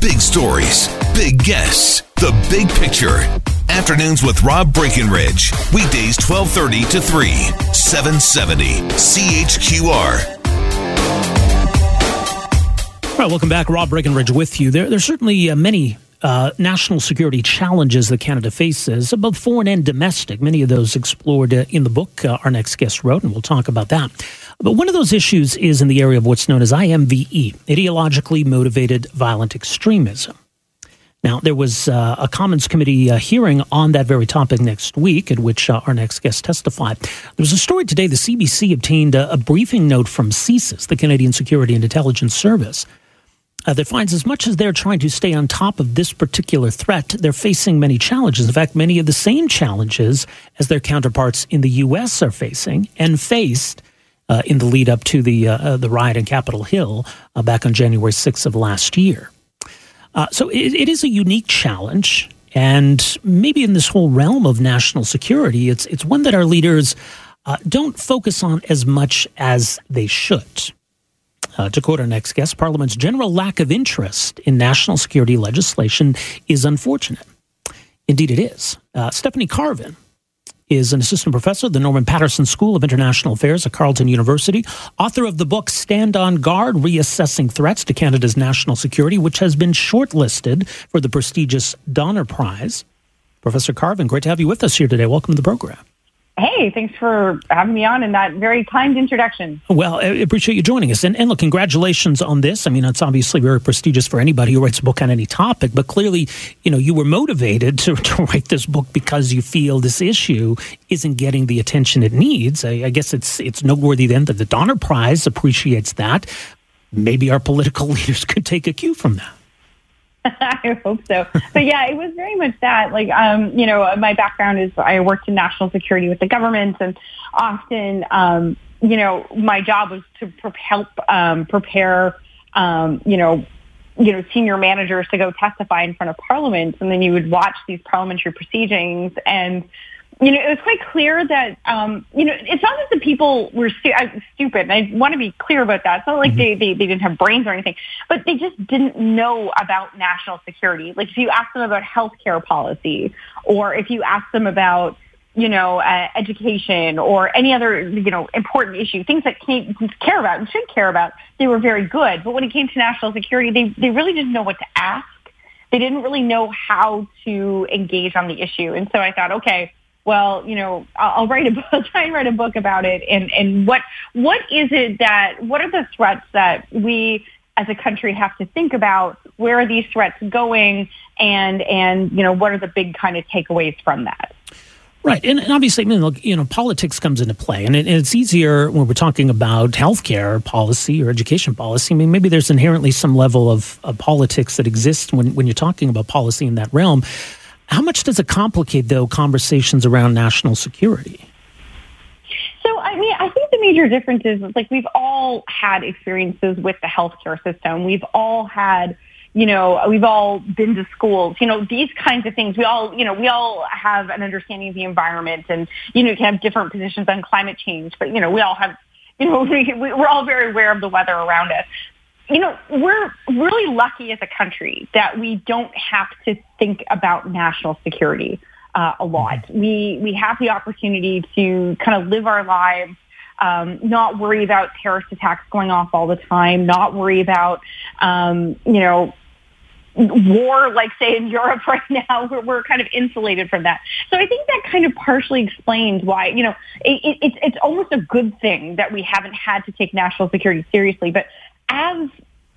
Big stories, big guests, the big picture. Afternoons with Rob Breckenridge. Weekdays 1230 to 3, 770 CHQR. All right, welcome back. Rob Breckenridge with you. There, there's certainly uh, many uh, national security challenges that Canada faces, both foreign and domestic. Many of those explored uh, in the book uh, our next guest wrote, and we'll talk about that. But one of those issues is in the area of what's known as IMVE, ideologically motivated violent extremism. Now, there was uh, a Commons Committee uh, hearing on that very topic next week, at which uh, our next guest testified. There was a story today the CBC obtained a, a briefing note from CSIS, the Canadian Security and Intelligence Service, uh, that finds as much as they're trying to stay on top of this particular threat, they're facing many challenges. In fact, many of the same challenges as their counterparts in the U.S. are facing and faced uh, in the lead up to the uh, uh the riot in Capitol Hill uh, back on January 6th of last year. Uh, so it, it is a unique challenge, and maybe in this whole realm of national security, it's it's one that our leaders don't focus on as much as they should. Uh, to quote our next guest, Parliament's general lack of interest in national security legislation is unfortunate. Indeed, it is. Uh, Stephanie Carvin is an assistant professor at the Norman Paterson School of International Affairs at Carleton University, author of the book Stand on Guard Reassessing Threats to Canada's National Security, which has been shortlisted for the prestigious Donner Prize. Professor Carvin, great to have you with us here today. Welcome to the program. Hey, thanks for having me on and that very kind introduction. Well, I appreciate you joining us. And, and look, congratulations on this. I mean, it's obviously very prestigious for anybody who writes a book on any topic, but clearly, you know, you were motivated to, to write this book because you feel this issue isn't getting the attention it needs. I, I guess it's it's noteworthy then that the Donner Prize appreciates that. Maybe our political leaders could take a cue from that. I hope so. But yeah, it was very much that. Like, um, you know, my background is I worked in national security with the government, and often, um, you know, my job was to help um, prepare, um, you know, you know, senior managers to go testify in front of Parliament, and then you would watch these parliamentary proceedings and you know, it was quite clear that, um, you know, it's not that the people were stu- stupid. And I want to be clear about that. It's not like mm-hmm. they, they, they didn't have brains or anything, but they just didn't know about national security. Like if you ask them about healthcare policy or if you ask them about, you know, uh, education or any other, you know, important issue, things that can't care about and should care about, they were very good. But when it came to national security, they, they really didn't know what to ask. They didn't really know how to engage on the issue. And so I thought, okay, well, you know, I'll, write a book, I'll try and write a book about it. And, and what, what is it that, what are the threats that we as a country have to think about? Where are these threats going? And, and, you know, what are the big kind of takeaways from that? Right, and, and obviously, I mean, look, you know, politics comes into play, and, it, it's easier when we're talking about healthcare policy or education policy. I mean, maybe there's inherently some level of, of politics that exists when, when you're talking about policy in that realm. How much does it complicate, though, conversations around national security? So, I mean, I think the major difference is like we've all had experiences with the healthcare system. We've all had, you know, we've all been to schools, you know, these kinds of things. We all, you know, we all have an understanding of the environment and, you know, can have different positions on climate change, but, you know, we all have you know, we, we're all very aware of the weather around us you know, we're really lucky as a country that we don't have to think about national security uh, a lot. Mm-hmm. We we have the opportunity to kind of live our lives, um, not worry about terrorist attacks going off all the time, not worry about um, you know war like say in Europe right now we're, we're kind of insulated from that. So I think that kind of partially explains why, you know, it, it, it's, it's almost a good thing that we haven't had to take national security seriously. But as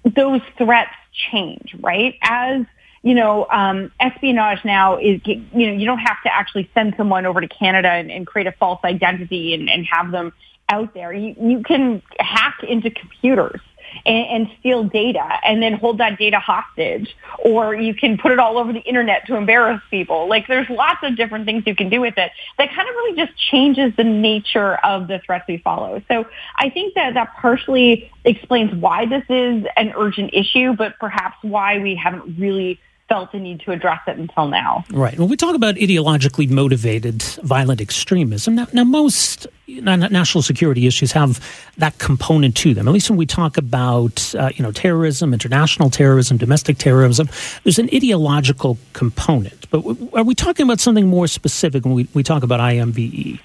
those threats change, right? As you know, um, espionage now is, you know, you don't have to actually send someone over to Canada and, and create a false identity and, and have them out there. You, you can hack into computers. And, and steal data and then hold that data hostage. Or you can put it all over the internet to embarrass people. Like there's lots of different things you can do with it that kind of really just changes the nature of the threats we follow. So I think that that partially explains why this is an urgent issue, but perhaps why we haven't really felt the need to address it until now. Right. When we talk about ideologically motivated violent extremism, now, now most national security issues have that component to them. At least when we talk about uh, you know terrorism, international terrorism, domestic terrorism, there's an ideological component. But w- are we talking about something more specific when we, we talk about IMVE?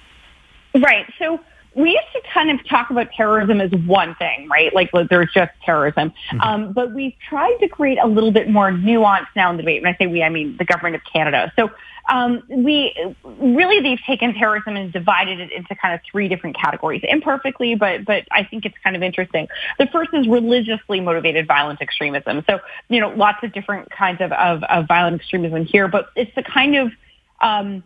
Right. So we used to kind of talk about terrorism as one thing, right? Like there's just terrorism. Mm-hmm. Um, but we've tried to create a little bit more nuance now in the debate. When I say we, I mean the government of Canada. So um, we really they've taken terrorism and divided it into kind of three different categories, imperfectly, but but I think it's kind of interesting. The first is religiously motivated violent extremism. So you know lots of different kinds of of, of violent extremism here, but it's the kind of um,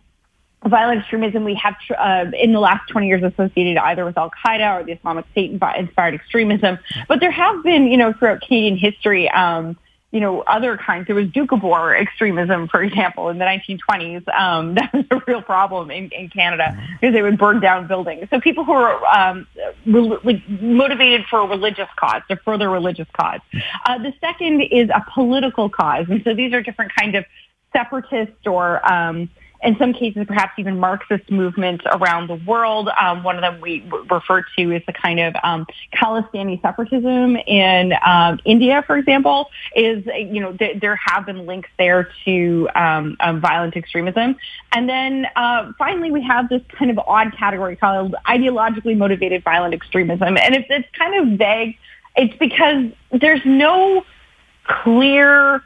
violent extremism we have uh, in the last 20 years associated either with Al Qaeda or the Islamic State inspired extremism. But there have been, you know, throughout Canadian history, um, you know, other kinds. There was Doukhobor extremism, for example, in the 1920s. Um, that was a real problem in, in Canada because they would burn down buildings. So people who are um, re- like motivated for a religious cause, to further religious cause. Uh, the second is a political cause, and so these are different kinds of separatist or um, in some cases, perhaps even Marxist movements around the world. Um, one of them we refer to as the kind of um, Khalistani separatism in um, India, for example, is, you know, th- there have been links there to um, um, violent extremism. And then uh, finally, we have this kind of odd category called ideologically motivated violent extremism. And if it's kind of vague, it's because there's no clear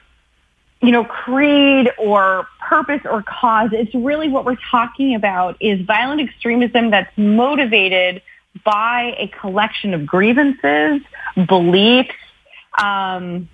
you know, creed or purpose or cause. It's really what we're talking about is violent extremism that's motivated by a collection of grievances, beliefs, um,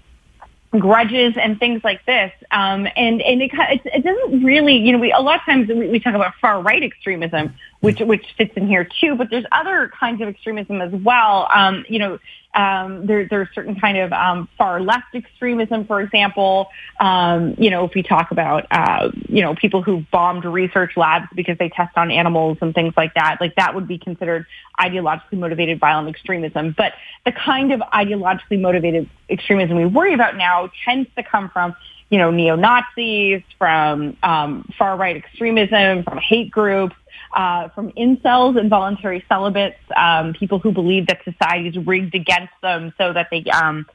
grudges and things like this. Um, and and it, it, doesn't really, you know, we a lot of times we, we talk about far right extremism, which which fits in here too. But there's other kinds of extremism as well. Um, you know, um, there, there's certain kind of um, far left extremism, for example. Um, you know, if we talk about uh, you know people who bombed research labs because they test on animals and things like that, like that would be considered ideologically motivated violent extremism. But the kind of ideologically motivated extremism we worry about now tends to come from you know, neo-Nazis, from um, far-right extremism, from hate groups, uh, from incels, involuntary celibates, um, people who believe that society is rigged against them so that they um,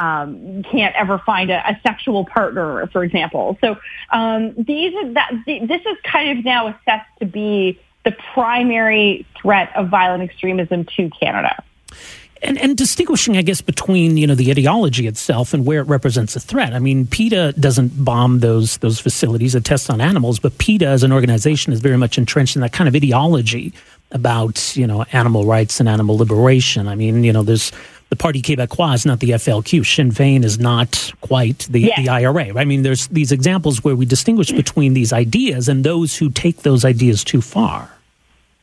um, can't ever find a, a, sexual partner, for example. So um, these that, this is kind of now assessed to be the primary threat of violent extremism to Canada. And, and, distinguishing, I guess, between you know the ideology itself and where it represents a threat. I mean, PETA doesn't bomb those those facilities that test on animals, but PETA as an organization is very much entrenched in that kind of ideology about you know animal rights and animal liberation. I mean, you know, there's the Parti Québécois is not the FLQ. Sinn Féin is not quite the, the IRA. I mean, there's these examples where we distinguish mm-hmm. between these ideas and those who take those ideas too far.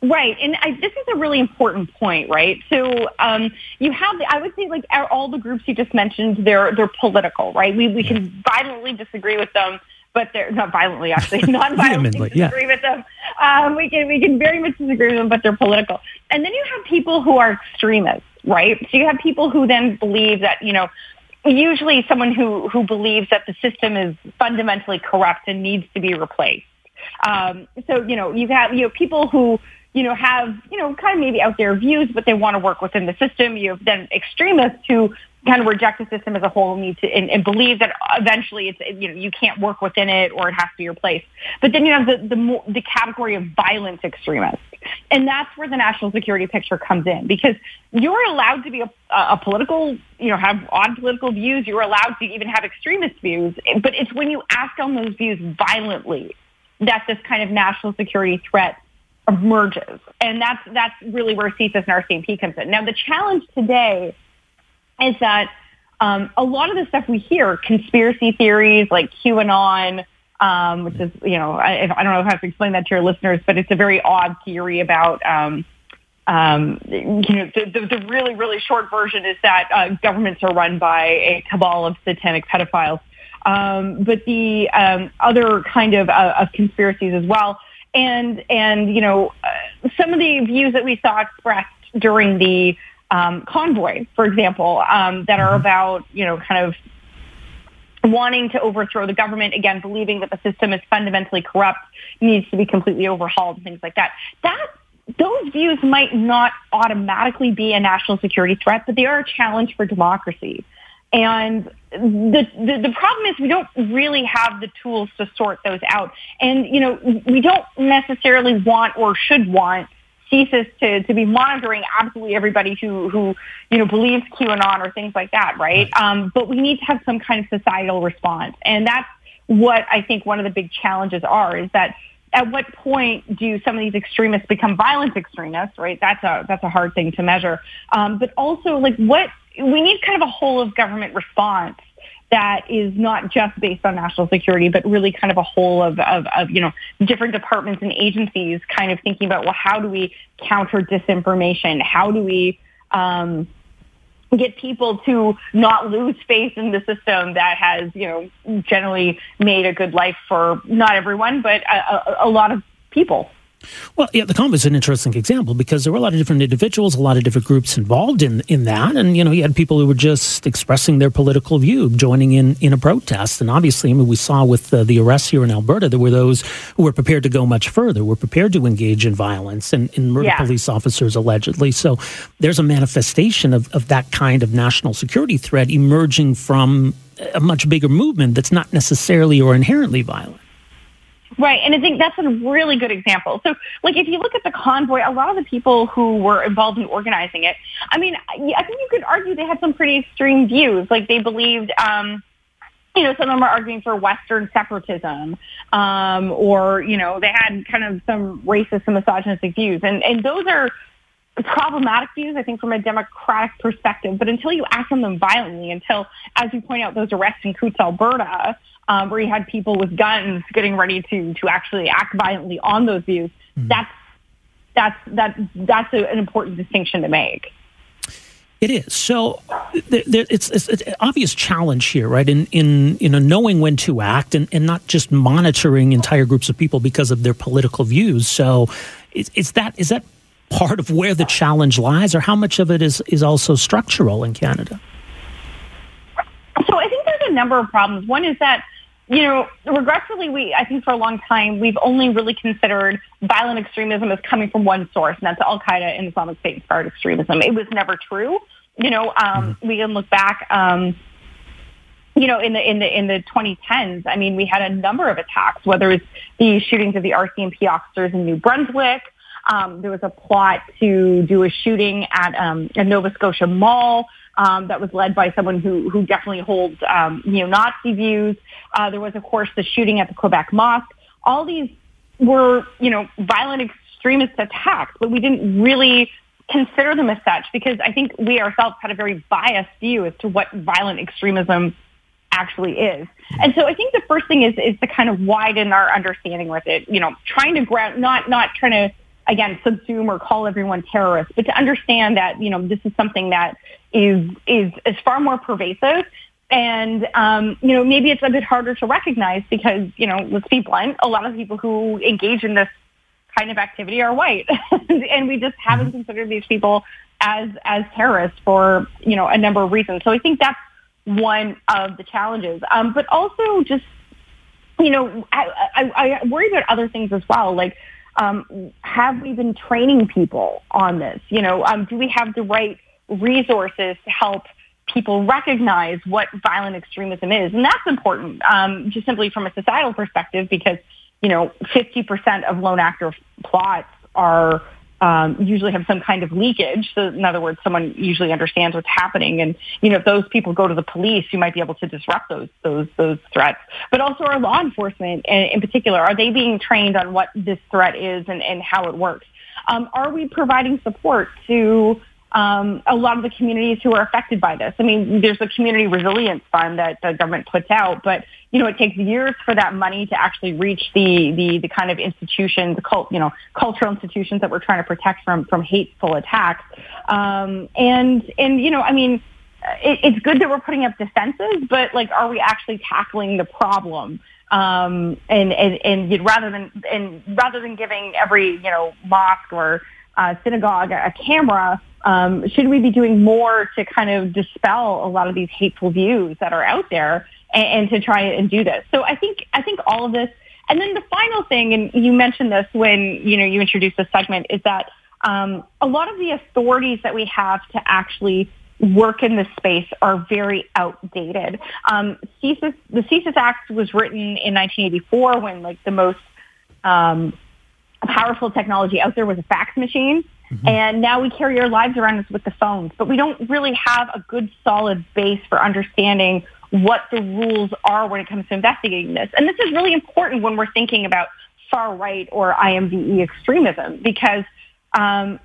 Right, and I, this is a really important point, right? So um, you have, the, I would say, like all the groups you just mentioned, they're they're political, right? We we can violently disagree with them, but they're not violently, actually, not violently disagree yeah. with them. Um, we can we can very much disagree with them, but they're political. And then you have people who are extremists, right? So you have people who then believe that you know usually someone who, who believes that the system is fundamentally corrupt and needs to be replaced. Um, so, you know, you have, you know, people who you know, have, you know, kind of maybe out there views, but they want to work within the system. You have then extremists who kind of reject the system as a whole need to, and, and believe that eventually it's, you know, you can't work within it or it has to be replaced. But then you have the, the, the category of violent extremists. And that's where the national security picture comes in because you're allowed to be a, a political, you know, have odd political views. You're allowed to even have extremist views. But it's when you act on those views violently that this kind of national security threat emerges. And that's, that's really where CSIS and RCMP comes in. Now, the challenge today is that um, a lot of the stuff we hear, conspiracy theories like QAnon, um, which is, you know, I, I, don't know how to explain that to your listeners, but it's a very odd theory about, um, um, you know, the, the, the, really, really short version is that uh, governments are run by a cabal of satanic pedophiles. Um, but the um, other kind of, uh, of conspiracies as well, and and you know, uh, some of the views that we saw expressed during the um, convoy, for example, um, that are mm-hmm. about you know, kind of wanting to overthrow the government, again, believing that the system is fundamentally corrupt, needs to be completely overhauled, and things like that. That those views might not automatically be a national security threat, but they are a challenge for democracy. And the, the, the problem is we don't really have the tools to sort those out. And, you know, we don't necessarily want or should want CSIS to, to be monitoring absolutely everybody who, who, you know, believes QAnon or things like that, right? right. Um, but we need to have some kind of societal response. And that's what I think one of the big challenges are is that at what point do some of these extremists become violent extremists, right? That's a, that's a hard thing to measure. Um, but also, like, what, we need kind of a whole of government response that is not just based on national security, but really kind of a whole of, of, of, you know, different departments and agencies kind of thinking about, well, how do we counter disinformation? How do we, um, get people to not lose faith in the system that has, you know, generally made a good life for not everyone, but a, a, a lot of people. Well, yeah, the convoy is an interesting example because there were a lot of different individuals, a lot of different groups involved in in that, and you know, you had people who were just expressing their political view, joining in in a protest, and obviously, I mean, we saw with uh, the arrests here in Alberta, there were those who were prepared to go much further, were prepared to engage in violence and, and murder yeah. police officers allegedly. So, there's a manifestation of of that kind of national security threat emerging from a much bigger movement that's not necessarily or inherently violent. Right, and I think that's a really good example. So, like, if you look at the convoy, a lot of the people who were involved in organizing it, I mean, I think you could argue they had some pretty extreme views. Like, they believed, um, you know, some of them are arguing for Western separatism, um, or you know, they had kind of some racist and misogynistic views, and and those are problematic views, I think, from a democratic perspective. But until you act on them violently, until, as you point out, those arrests in Coutts, Alberta, um, where you had people with guns getting ready to to actually act violently on those views. Mm-hmm. That's that's that that's a, an important distinction to make. It is so. There, there, it's, it's, it's, an obvious challenge here, right? In in you know knowing when to act and, and not just monitoring entire groups of people because of their political views. So, is, is that is that part of where the challenge lies, or how much of it is is also structural in Canada? So I think there's a number of problems. One is that you know, regretfully, we I think for a long time we've only really considered violent extremism as coming from one source, and that's Al Qaeda and Islamic State inspired extremism. It was never true. You know, um, mm-hmm. we can look back. Um, you know, in the in the in the 2010s, I mean, we had a number of attacks. Whether it's the shootings of the RCMP officers in New Brunswick, um, there was a plot to do a shooting at um, a Nova Scotia mall um, that was led by someone who, who definitely holds um, neo-Nazi views. Uh, there was, of course, the shooting at the Quebec Mosque. All these were, you know, violent extremist attacks, but we didn't really consider them as such because I think we ourselves had a very biased view as to what violent extremism actually is. And so I think the first thing is is to kind of widen our understanding with it. You know, trying to ground, not not trying to again subsume or call everyone terrorists, but to understand that you know this is something that is is is far more pervasive. And um, you know maybe it's a bit harder to recognize because you know let's be blunt, a lot of people who engage in this kind of activity are white, and we just haven't mm-hmm. considered these people as as terrorists for you know a number of reasons. So I think that's one of the challenges. Um, but also just you know I, I, I worry about other things as well, like um, have we been training people on this? You know, um, do we have the right resources to help people recognize what violent extremism is? And that's important, um, just simply from a societal perspective, because you know, 50% of lone actor plots are um, usually have some kind of leakage. So in other words, someone usually understands what's happening, and you know if those people go to the police, you might be able to disrupt those those those threats. But also, our law enforcement, in particular, are they being trained on what this threat is and, and how it works? Um, are we providing support to um, a lot of the communities who are affected by this. I mean, there's a community resilience fund that the government puts out, but you know, it takes years for that money to actually reach the the, the kind of institutions, cult, you know, cultural institutions that we're trying to protect from from hateful attacks. Um, and and you know, I mean, it, it's good that we're putting up defenses, but like, are we actually tackling the problem? Um, and, and, and rather than, and rather than giving every, you know, mosque or uh, synagogue a camera, um, should we be doing more to kind of dispel a lot of these hateful views that are out there and, and to try and do this? So I think, I think all of this, and then the final thing, and you mentioned this when, you know, you introduced the segment, is that um, a lot of the authorities that we have to actually work in this space are very outdated. Um, CSIS, the CSIS Act was written in 1984 when like the most um, powerful technology out there was a fax machine. Mm-hmm. And now we carry our lives around us with the phones, but we don't really have a good solid base for understanding what the rules are when it comes to investigating this. And this is really important when we're thinking about far right or IMVE extremism because, um,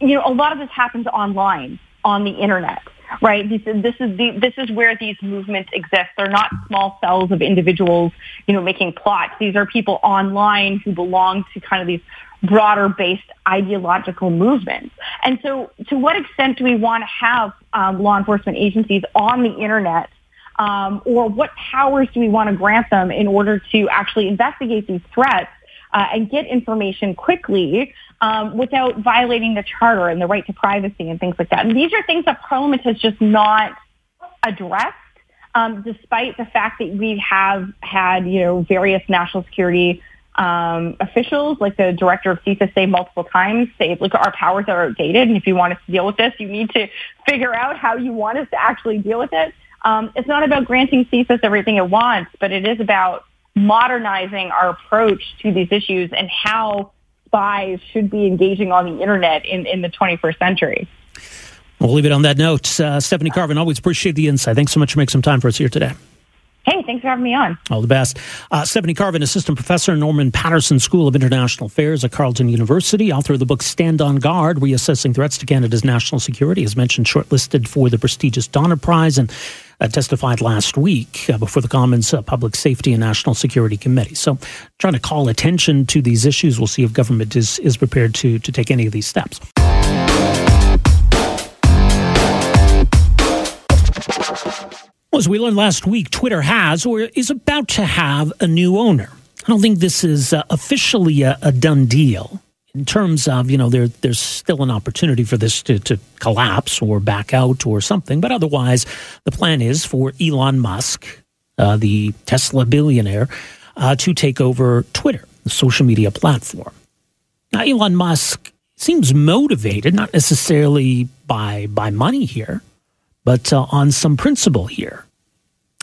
you know, a lot of this happens online on the internet, right? This is, this is the, this is where these movements exist. They're not small cells of individuals, you know, making plots. These are people online who belong to kind of these broader based ideological movements. And so to what extent do we want to have um, law enforcement agencies on the internet um, or what powers do we want to grant them in order to actually investigate these threats uh, and get information quickly um, without violating the charter and the right to privacy and things like that. And these are things that Parliament has just not addressed. Um, despite the fact that we have had, you know, various national security um, officials, like the director of CSIS, say multiple times, say, look, our powers are outdated, and if you want us to deal with this, you need to figure out how you want us to actually deal with it. Um, it's not about granting CSIS everything it wants, but it is about modernizing our approach to these issues and how spies should be engaging on the internet in, in the 21st century. We'll leave it on that note. Uh, Stephanie Carvin, always appreciate the insight. Thanks so much for making some time for us here today. Hey, thanks for having me on. All the best. Uh, Stephanie Carvin, assistant professor Norman Paterson School of International Affairs at Carleton University, author of the book Stand on Guard Reassessing Threats to Canada's National Security, as mentioned, shortlisted for the prestigious Donner Prize and uh, testified last week uh, before the Commons uh, Public Safety and National Security Committee. So, trying to call attention to these issues. We'll see if government is, is prepared to, to take any of these steps. As we learned last week, Twitter has or is about to have a new owner. I don't think this is uh, officially a, a, done deal in terms of, you know, there, there's still an opportunity for this to, to collapse or back out or something. But otherwise, the plan is for Elon Musk, uh, the Tesla billionaire, uh, to take over Twitter, the social media platform. Now, Elon Musk seems motivated, not necessarily by, by money here, but uh, on some principle here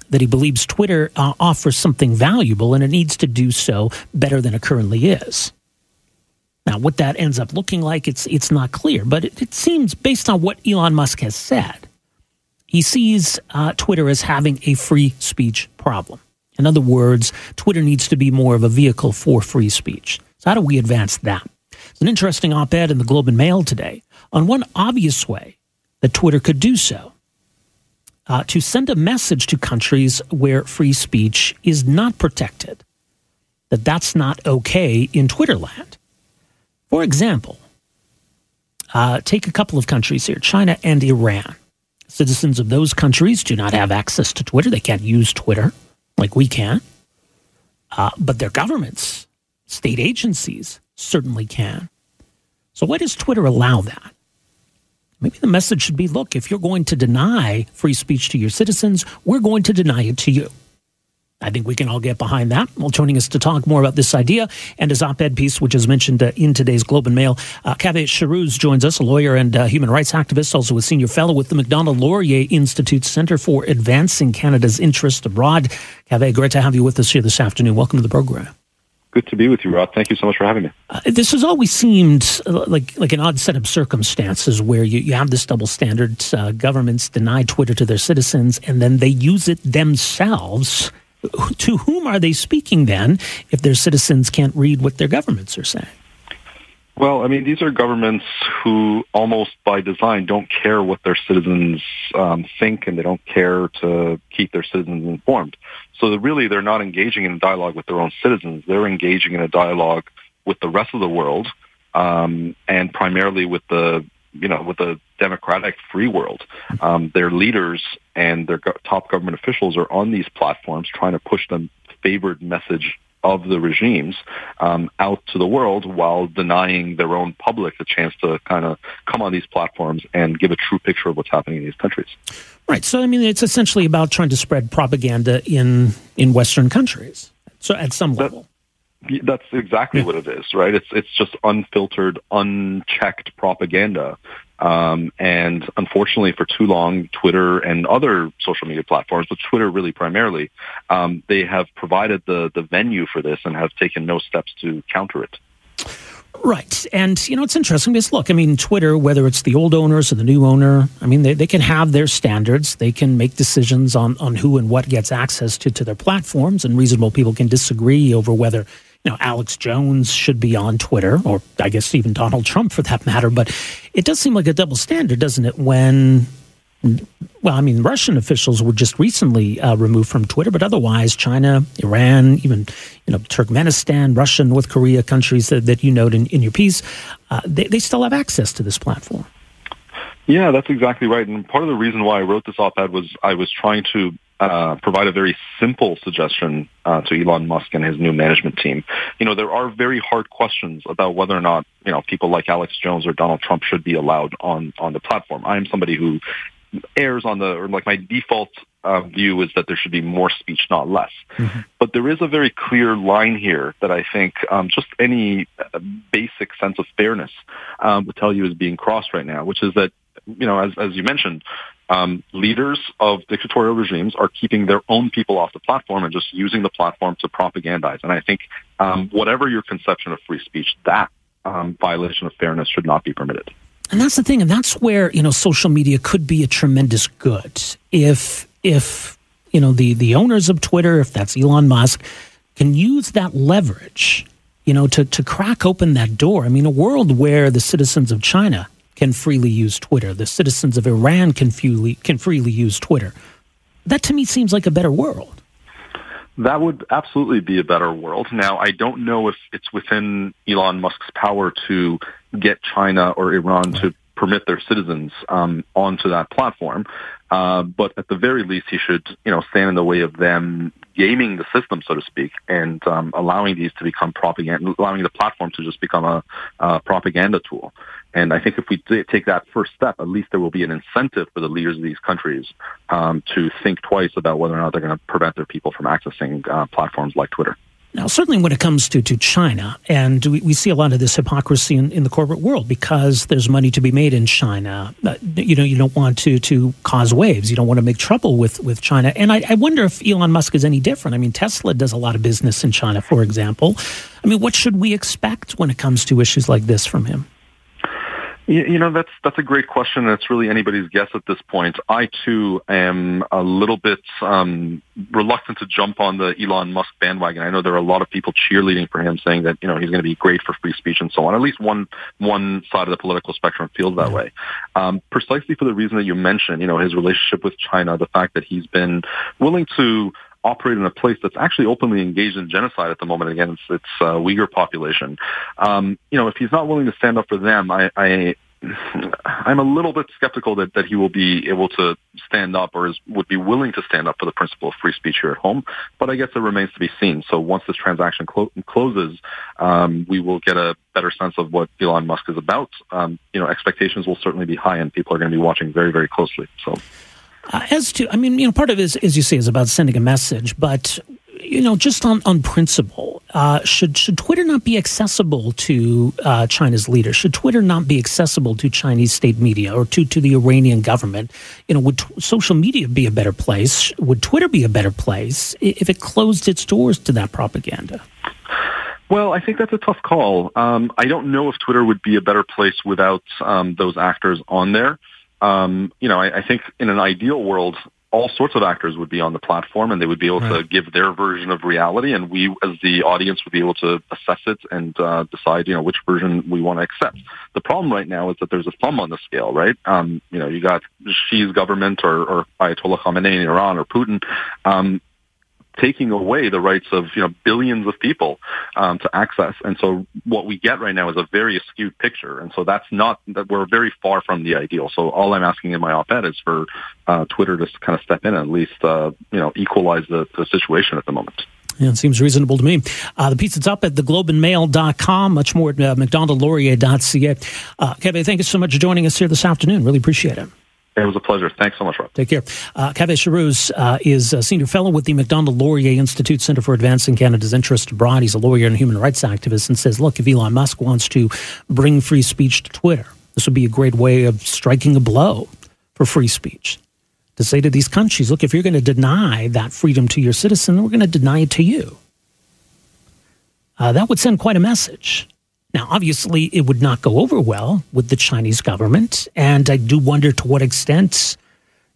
that he believes Twitter uh, offers something valuable and it needs to do so better than it currently is. Now, what that ends up looking like, it's, it's not clear, but it, it seems, based on what Elon Musk has said, he sees uh, Twitter as having a free speech problem. In other words, Twitter needs to be more of a vehicle for free speech. So, how do we advance that? It's an interesting op ed in the Globe and Mail today on one obvious way that Twitter could do so uh, to send a message to countries where free speech is not protected, that that's not okay in Twitter land. For example, uh, take a couple of countries here China and Iran. Citizens of those countries do not have access to Twitter. They can't use Twitter like we can. Uh, but their governments, state agencies, certainly can. So, why does Twitter allow that? Maybe the message should be look, if you're going to deny free speech to your citizens, we're going to deny it to you. I think we can all get behind that. Well, joining us to talk more about this idea and his op-ed piece, which is mentioned uh, in today's Globe and Mail, uh, Kaveh Shahrooz joins us, a lawyer and uh, human rights activist, also a senior fellow with the Macdonald Laurier Institute Center for Advancing Canada's Interest Abroad. Kaveh, great to have you with us here this afternoon. Welcome to the program good to be with you, Rod. Thank you so much for having me. Uh, this has always seemed uh, like like an odd set of circumstances where you, you have this double standard. Uh, governments deny Twitter to their citizens, and then they use it themselves. To whom are they speaking then if their citizens can't read what their governments are saying? Well, I mean, these are governments who almost by design don't care what their citizens um, think and they don't care to keep their citizens informed. So really, they're not engaging in a dialogue with their own citizens. They're engaging in a dialogue with the rest of the world um, and primarily with the you know, with the democratic free world. Um, their leaders and their go- top government officials are on these platforms trying to push the favored message of the regimes um, out to the world while denying their own public a chance to kind of come on these platforms and give a true picture of what's happening in these countries. Right. So, I mean, it's essentially about trying to spread propaganda in in Western countries. So, at some level. That, that's exactly what it is, right? It's it's just unfiltered, unchecked propaganda um, and unfortunately, for too long, Twitter and other social media platforms, but Twitter really primarily, um, they have provided the, the venue for this and have taken no steps to counter it. Right. And, you know, it's interesting because, look, I mean, Twitter, whether it's the old owners or the new owner, I mean, they, they can have their standards. They can make decisions on, on who and what gets access to, to their platforms, and reasonable people can disagree over whether you know, Alex Jones should be on Twitter, or I guess even Donald Trump for that matter. But it does seem like a double standard, doesn't it? When, well, I mean, Russian officials were just recently uh, removed from Twitter, but otherwise, China, Iran, even you know, Turkmenistan, Russia, North Korea, countries that, that you note in, in your piece, uh, they, they still have access to this platform. Yeah, that's exactly right. And part of the reason why I wrote this op-ed was I was trying to uh, provide a very simple suggestion uh, to Elon Musk and his new management team. You know, there are very hard questions about whether or not you know people like Alex Jones or Donald Trump should be allowed on on the platform. I am somebody who errs on the or like my default uh, view is that there should be more speech, not less. Mm-hmm. But there is a very clear line here that I think um, just any uh, basic sense of fairness um, would tell you is being crossed right now, which is that you know, as, as you mentioned, um, leaders of dictatorial regimes are keeping their own people off the platform and just using the platform to propagandize. And I think um, whatever your conception of free speech, that um, violation of fairness should not be permitted. And that's the thing, and that's where you know social media could be a tremendous good if if you know the the owners of Twitter, if that's Elon Musk, can use that leverage, you know, to to crack open that door. I mean, a world where the citizens of China can freely use Twitter. The citizens of Iran can freely, can freely use Twitter. That to me seems like a better world. That would absolutely be a better world. Now, I don't know if it's within Elon Musk's power to get China or Iran to permit their citizens um, onto that platform. Uh, but at the very least, he should, you know, stand in the way of them gaming the system, so to speak, and um, allowing these to become propaganda, allowing the platform to just become a, a propaganda tool. And I think if we take that first step, at least there will be an incentive for the leaders of these countries um, to think twice about whether or not they're going to prevent their people from accessing uh, platforms like Twitter. Now, certainly when it comes to, to China, and we, we see a lot of this hypocrisy in, in the corporate world because there's money to be made in China. Uh, you know, you don't want to, to cause waves. You don't want to make trouble with, with China. And I, I wonder if Elon Musk is any different. I mean, Tesla does a lot of business in China, for example. I mean, what should we expect when it comes to issues like this from him? You know, that's that's a great question. It's really anybody's guess at this point. I too am a little bit um, reluctant to jump on the Elon Musk bandwagon. I know there are a lot of people cheerleading for him, saying that you know he's going to be great for free speech and so on. At least one one side of the political spectrum feels that way, um, precisely for the reason that you mentioned. You know, his relationship with China, the fact that he's been willing to operate in a place that's actually openly engaged in genocide at the moment against its uh, Uyghur population. Um, you know, if he's not willing to stand up for them, I, I I'm a little bit skeptical that, that he will be able to stand up or is, would be willing to stand up for the principle of free speech here at home. But I guess it remains to be seen. So once this transaction clo- closes, um, we will get a better sense of what Elon Musk is about. Um, you know, expectations will certainly be high, and people are going to be watching very, very closely. So. Uh, as to, I mean, you know, part of it is, as you say, is about sending a message, but you know, just on on principle, uh, should should Twitter not be accessible to uh, China's leaders? Should Twitter not be accessible to Chinese state media or to to the Iranian government? You know, would t- social media be a better place? Would Twitter be a better place if it closed its doors to that propaganda? Well, I think that's a tough call. Um, I don't know if Twitter would be a better place without um, those actors on there um, you know, I, I think in an ideal world, all sorts of actors would be on the platform and they would be able right. to give their version of reality and we as the audience would be able to assess it and uh, decide you know which version we want to accept. The problem right now is that there's a thumb on the scale right? Um, you know you got Xi's government or, or Ayatollah Khamenei in Iran or Putin. Um, taking away the rights of you know billions of people um, to access. And so what we get right now is a very skewed picture. And so that's not that we're very far from the ideal. So all I'm asking in my op-ed is for uh, Twitter to kind of step in and at least uh, you know equalize the, the situation at the moment. Yeah, it seems reasonable to me. Uh, the piece is up at theglobeandmail.com, much more at uh, macdonaldlaurier.ca. Uh, Kevin, thank you so much for joining us here this afternoon. Really appreciate it. It was a pleasure. Thanks so much, Rob. Take care. Uh, Shahrooz uh, is a senior fellow with the Macdonald Laurier Institute Center for Advancing Canada's Interest Abroad. He's a lawyer and human rights activist and says, look, if Elon Musk wants to bring free speech to Twitter, this would be a great way of striking a blow for free speech. To say to these countries, look, if you're going to deny that freedom to your citizen, we're going to deny it to you. Uh, that would send quite a message. Now, obviously, it would not go over well with the Chinese government, and I do wonder to what extent,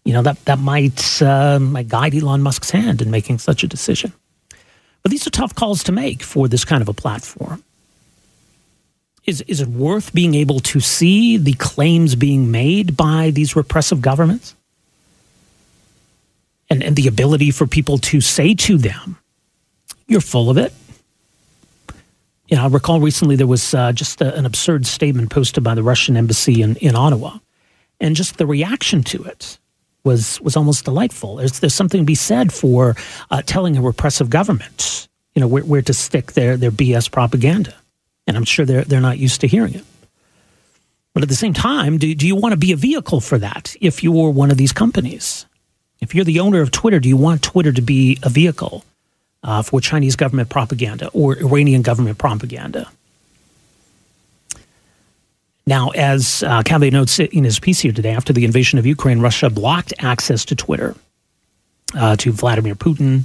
you know, that that might uh, might guide Elon Musk's hand in making such a decision. But these are tough calls to make for this kind of a platform. Is is it worth being able to see the claims being made by these repressive governments, and and the ability for people to say to them, "You're full of it." You know, I recall recently there was uh, just a, an absurd statement posted by the Russian embassy in, in Ottawa, and just the reaction to it was was almost delightful. There's, there's something to be said for uh, telling a repressive government, you know, where, where to stick their their BS propaganda, and I'm sure they're they're not used to hearing it. But at the same time, do, do you want to be a vehicle for that if you were one of these companies? If you're the owner of Twitter, do you want Twitter to be a vehicle uh, for Chinese government propaganda or Iranian government propaganda. Now, as uh, notes in his piece here today, after the invasion of Ukraine, Russia blocked access to Twitter uh, to Vladimir Putin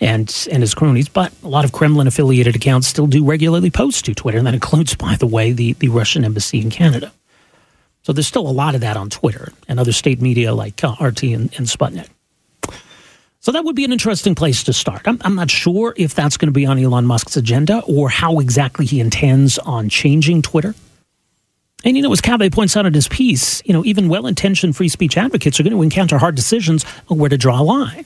and and his cronies. But a lot of Kremlin affiliated accounts still do regularly post to Twitter, and that includes, by the way, the, the Russian embassy in Canada. So there's still a lot of that on Twitter and other state media like uh, RT and, and Sputnik. So that would be an interesting place to start. I'm, I'm not sure if that's going to be on Elon Musk's agenda or how exactly he intends on changing Twitter. And, you know, as Kaveh points out in his piece, you know, even well intentioned free speech advocates are going to encounter hard decisions on where to draw a line.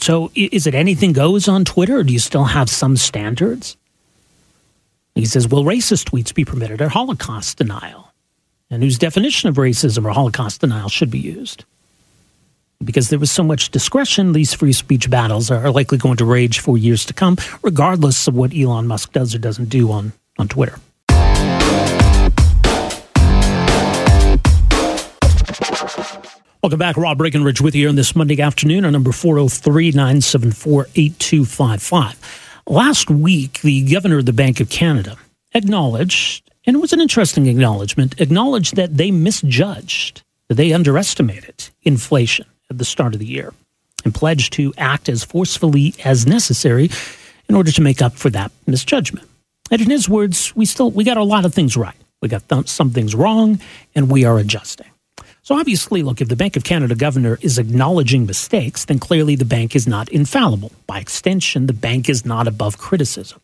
So is it anything goes on Twitter or do you still have some standards? He says, will racist tweets be permitted or Holocaust denial? And whose definition of racism or Holocaust denial should be used? Because there was so much discretion, these free speech battles are likely going to rage for years to come, regardless of what Elon Musk does or doesn't do on, on Twitter. Welcome back. Rob Breckenridge with you on this Monday afternoon on number 403 974 8255. Last week, the governor of the Bank of Canada acknowledged, and it was an interesting acknowledgement, acknowledged that they misjudged, that they underestimated inflation at the start of the year and pledged to act as forcefully as necessary in order to make up for that misjudgment. And in his words, we still we got a lot of things right. We got th- some things wrong, and we are adjusting. So obviously, look, if the Bank of Canada governor is acknowledging mistakes, then clearly the bank is not infallible. By extension, the bank is not above criticism.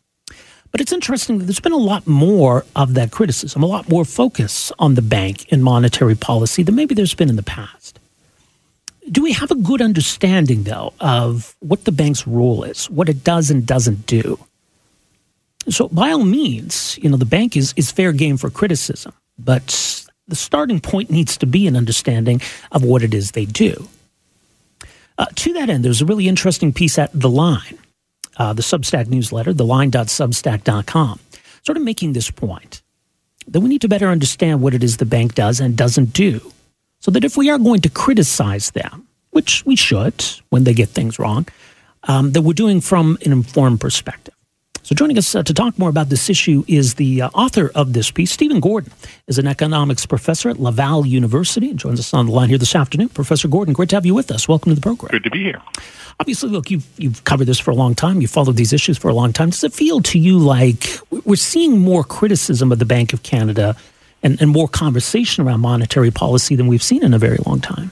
But it's interesting that there's been a lot more of that criticism, a lot more focus on the bank in monetary policy than maybe there's been in the past. Do we have a good understanding, though, of what the bank's role is, what it does and doesn't do? So, by all means, you know, the bank is, is fair game for criticism, but the starting point needs to be an understanding of what it is they do. Uh, to that end, there's a really interesting piece at The Line, uh, the Substack newsletter, theline.substack.com, sort of making this point that we need to better understand what it is the bank does and doesn't do so that if we are going to criticize them, which we should when they get things wrong, um, that we're doing from an informed perspective. So, joining us uh, to talk more about this issue is the uh, author of this piece, Stephen Gordon, is an economics professor at Laval University and joins us on the line here this afternoon. Professor Gordon, great to have you with us. Welcome to the program. Good to be here. Obviously, look, you've you've covered this for a long time. You've followed these issues for a long time. Does it feel to you like we're seeing more criticism of the Bank of Canada and, and more conversation around monetary policy than we've seen in a very long time.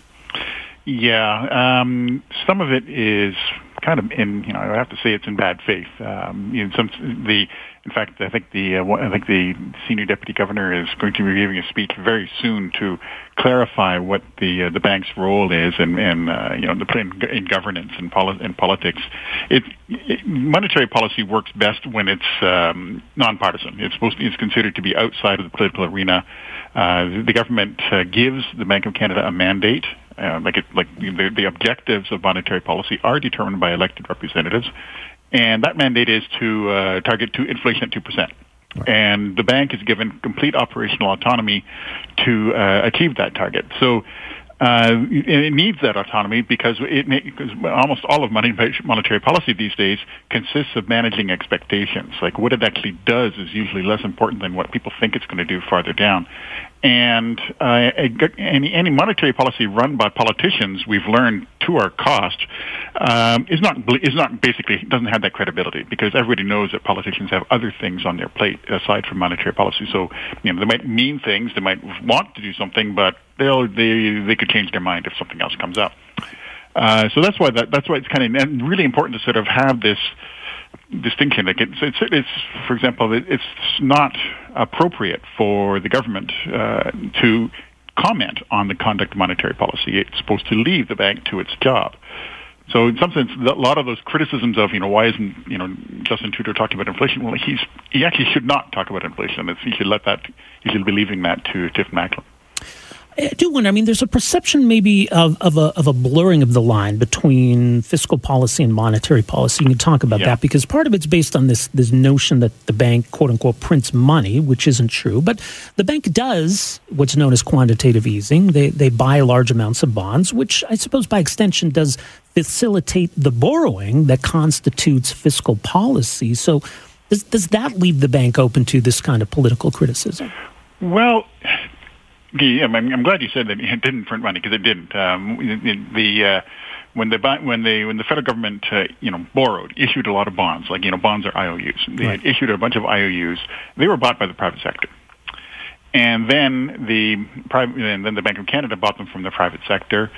Yeah, um, some of it is kind of in, you know, I have to say it's in bad faith. Um, you know, some the, in fact, I think the, uh, I think the senior deputy governor is going to be giving a speech very soon to clarify what the uh, the bank's role is and, and uh, you know, the in, in governance and, poli- in politics. It, it, monetary policy works best when it's um, nonpartisan. It's supposed it's considered to be outside of the political arena. Uh, the government uh, gives the Bank of Canada a mandate uh, like it, like the, the objectives of monetary policy are determined by elected representatives, and that mandate is to uh, target to inflation at two percent. And the bank is given complete operational autonomy to uh, achieve that target. So uh, it needs that autonomy because it because almost all of monetary policy these days consists of managing expectations. Like what it actually does is usually less important than what people think it's going to do farther down. And uh, any, any monetary policy run by politicians, we've learned to our cost, um, is not is not basically doesn't have that credibility because everybody knows that politicians have other things on their plate aside from monetary policy. So you know they might mean things, they might want to do something, but they'll they they could change their mind if something else comes up. Uh, so that's why that, that's why it's kind of really important to sort of have this distinction. Like it's, it's, it's for example, it's not appropriate for the government uh, to comment on the conduct of monetary policy. It's supposed to leave the bank to its job. So in some sense, a lot of those criticisms of, you know, why isn't, you know, Justin Trudeau talking about inflation? Well, he's, he actually should not talk about inflation. It's, he should let that, he should be leaving that to Tiff Macklem. I do wonder. I mean, there's a perception maybe of, of, a, of a blurring of the line between fiscal policy and monetary policy. You can talk about yeah. that because part of it's based on this this notion that the bank, quote unquote, prints money, which isn't true. But the bank does what's known as quantitative easing. They they buy large amounts of bonds, which I suppose by extension does facilitate the borrowing that constitutes fiscal policy. So. Does, does that leave the bank open to this kind of political criticism? Well, yeah, I'm, I'm glad you said that it didn't print money because it didn't. Um, the uh, when the when the when the federal government uh, you know borrowed issued a lot of bonds like you know bonds are IOUs. They right. issued a bunch of IOUs. They were bought by the private sector, and then the private and then the Bank of Canada bought them from the private sector,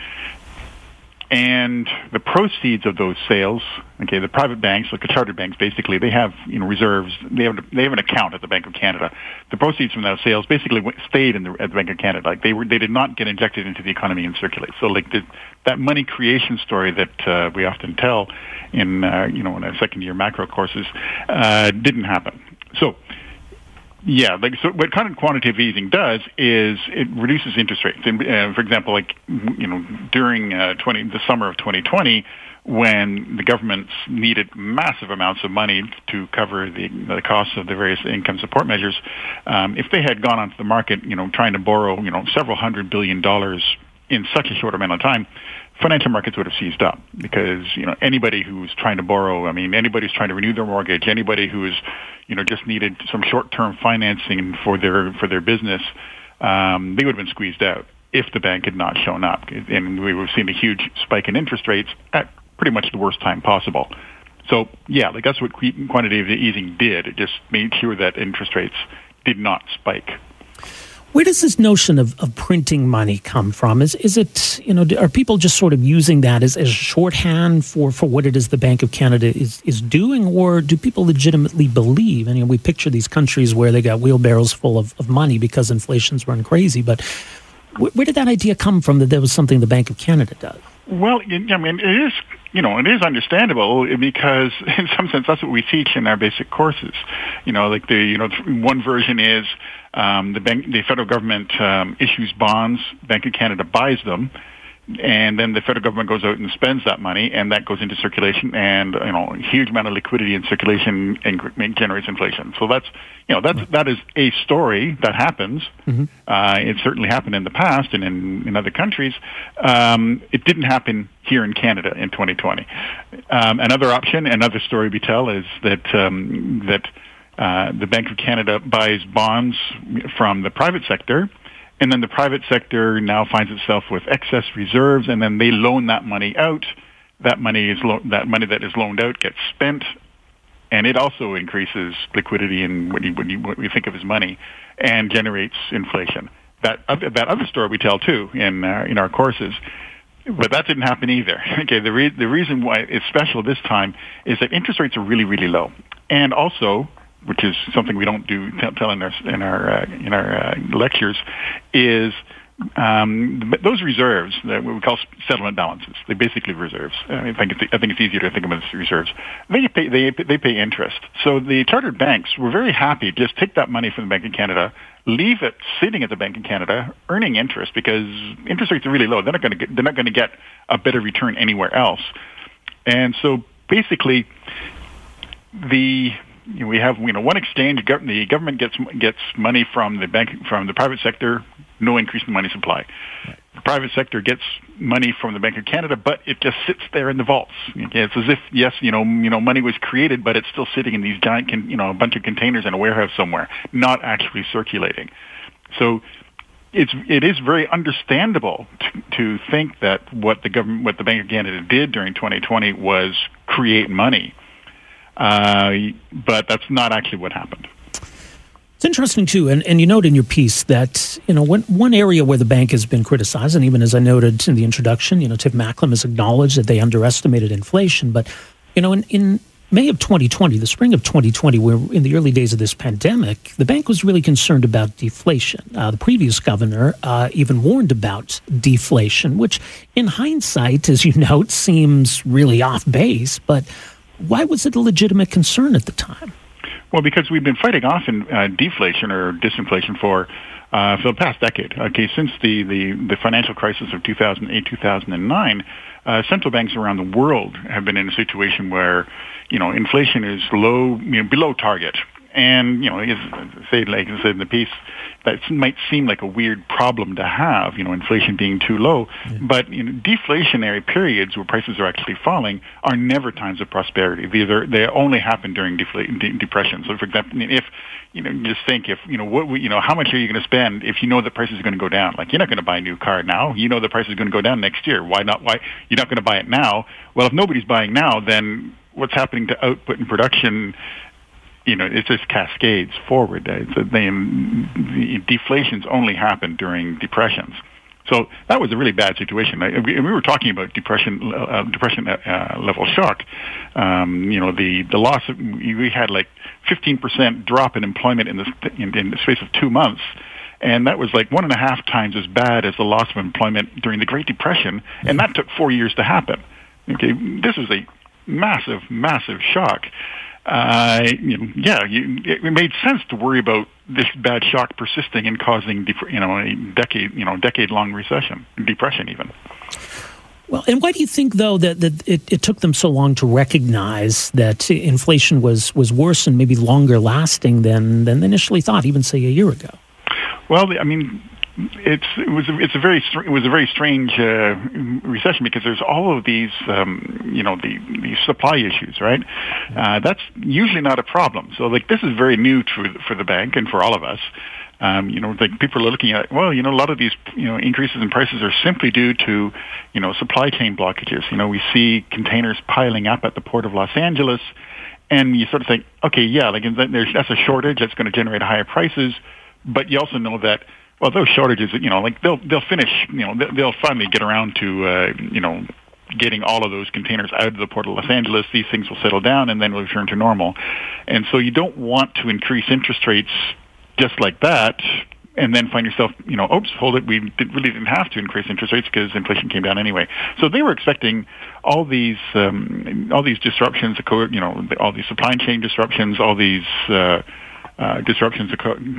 and the proceeds of those sales, okay, the private banks, like the chartered banks, basically, they have you know reserves. They have they have an account at the Bank of Canada. The proceeds from those sales basically stayed in the, at the Bank of Canada. Like they were, they did not get injected into the economy and circulate. So like the, that money creation story that uh, we often tell in uh, you know in our second year macro courses uh, didn't happen. So yeah, like so. What kind of quantitative easing does is it reduces interest rates. And, uh, for example, like you know, during uh, 20 the summer of 2020, when the governments needed massive amounts of money to cover the the costs of the various income support measures, um, if they had gone onto the market, you know, trying to borrow, you know, several hundred billion dollars in such a short amount of time, financial markets would have seized up because you know anybody who's trying to borrow, I mean anybody who's trying to renew their mortgage, anybody who's you know just needed some short-term financing for their for their business, um, they would have been squeezed out if the bank had not shown up, and we were seeing a huge spike in interest rates at pretty much the worst time possible. So yeah, like that's what quantitative easing did. It just made sure that interest rates did not spike. Where does this notion of, of printing money come from? Is is it you know are people just sort of using that as, as shorthand for, for what it is the Bank of Canada is, is doing, or do people legitimately believe? You know, we picture these countries where they got wheelbarrows full of, of money because inflation's run crazy. But where, where did that idea come from that there was something the Bank of Canada does? Well, I mean, it is you know, it is understandable because in some sense that's what we teach in our basic courses. You know, like the, you know, one version is um, the bank, the federal government um, issues bonds, Bank of Canada buys them, and then the federal government goes out and spends that money, and that goes into circulation, and you know, huge amount of liquidity in circulation and generates inflation. So that's you know that's that is a story that happens. Mm-hmm. Uh, it certainly happened in the past and in, in other countries. Um, it didn't happen here in Canada in 2020. Um, another option, another story we tell is that um, that uh, the Bank of Canada buys bonds from the private sector, and then the private sector now finds itself with excess reserves, and then they loan that money out. That money is lo- that money that is loaned out gets spent, and it also increases liquidity and what you, what you, what we think of as money, and generates inflation. That that other story we tell too in uh, in our courses but that didn't happen either. Okay, the re- the reason why it's special this time is that interest rates are really really low, and also, which is something we don't do tell, tell in our in our uh, in our uh, lectures, is um, those reserves that we call settlement balances, They're basically reserves. I think it's, I think it's easier to think of them as reserves. They pay they they pay interest. So the chartered banks were very happy to just take that money from the Bank of Canada, leave it sitting at the Bank of Canada, earning interest because interest rates are really low. They're not going to get they're not going to get a better return anywhere else. And so basically, the we have you know one exchange. The government gets gets money from the bank from the private sector no increase in money supply. The private sector gets money from the Bank of Canada, but it just sits there in the vaults. It's as if yes, you know, you know, money was created, but it's still sitting in these giant, con- you know, a bunch of containers in a warehouse somewhere, not actually circulating. So it's it is very understandable to, to think that what the government, what the Bank of Canada did during 2020 was create money, but that's not actually what happened. It's interesting too, and, and you note in your piece that you know when, one area where the bank has been criticized, and even as I noted in the introduction, you know Tiff Macklem has acknowledged that they underestimated inflation. But you know, in, in May of 2020, the spring of 2020, where in the early days of this pandemic, the bank was really concerned about deflation. Uh, the previous governor uh, even warned about deflation, which, in hindsight, as you note, seems really off base. But why was it a legitimate concern at the time? Well, because we've been fighting off in uh, deflation or disinflation for uh, for the past decade. Okay, since the, the, the financial crisis of 2008, 2009, uh, central banks around the world have been in a situation where, you know, inflation is low, you know, below target. And, you know, say, like I said in the piece, that might seem like a weird problem to have, you know, inflation being too low. Yeah. But you know, deflationary periods where prices are actually falling are never times of prosperity. These are they only happen during defla- de- depression. So, for example, if you know, just think if you know what you know, how much are you going to spend if you know the price is going to go down? Like you're not going to buy a new car now. You know the price is going to go down next year. Why not? Why you're not going to buy it now? Well, if nobody's buying now, then what's happening to output and production you know, it just cascades forward. A, they, the deflations only happen during depressions. So that was a really bad situation. We, we were talking about depression, uh, depression uh, level shock. Um, you know, the the loss. Of, we had like 15% drop in employment in the in, in the space of two months, and that was like one and a half times as bad as the loss of employment during the Great Depression, and that took four years to happen. Okay, this was a massive, massive shock uh, you know, yeah, you, it made sense to worry about this bad shock persisting and causing, you know, a decade, you know, decade-long recession, depression, even. Well, and why do you think, though, that, that it, it, took them so long to recognize that inflation was, was worse and maybe longer lasting than, than initially thought, even say a year ago? Well, I mean, it's it was a, it's a very it was a very strange uh, recession because there's all of these um, you know the these supply issues right? Uh, that's usually not a problem. So like this is very new to, for the bank and for all of us. Um, you know like people are looking at well you know a lot of these you know increases in prices are simply due to you know supply chain blockages. You know we see containers piling up at the port of Los Angeles and you sort of think okay yeah like there's that's a shortage that's going to generate higher prices but you also know that well, those shortages, you know, like they'll they'll finish, you know, they'll finally get around to, uh, you know, getting all of those containers out of the port of Los Angeles. These things will settle down and then we'll return to normal. And so you don't want to increase interest rates just like that and then find yourself, you know, oops, hold it, we did, really didn't have to increase interest rates because inflation came down anyway. So they were expecting all these, um, all these disruptions, you know, all these supply chain disruptions, all these, uh, uh, disruptions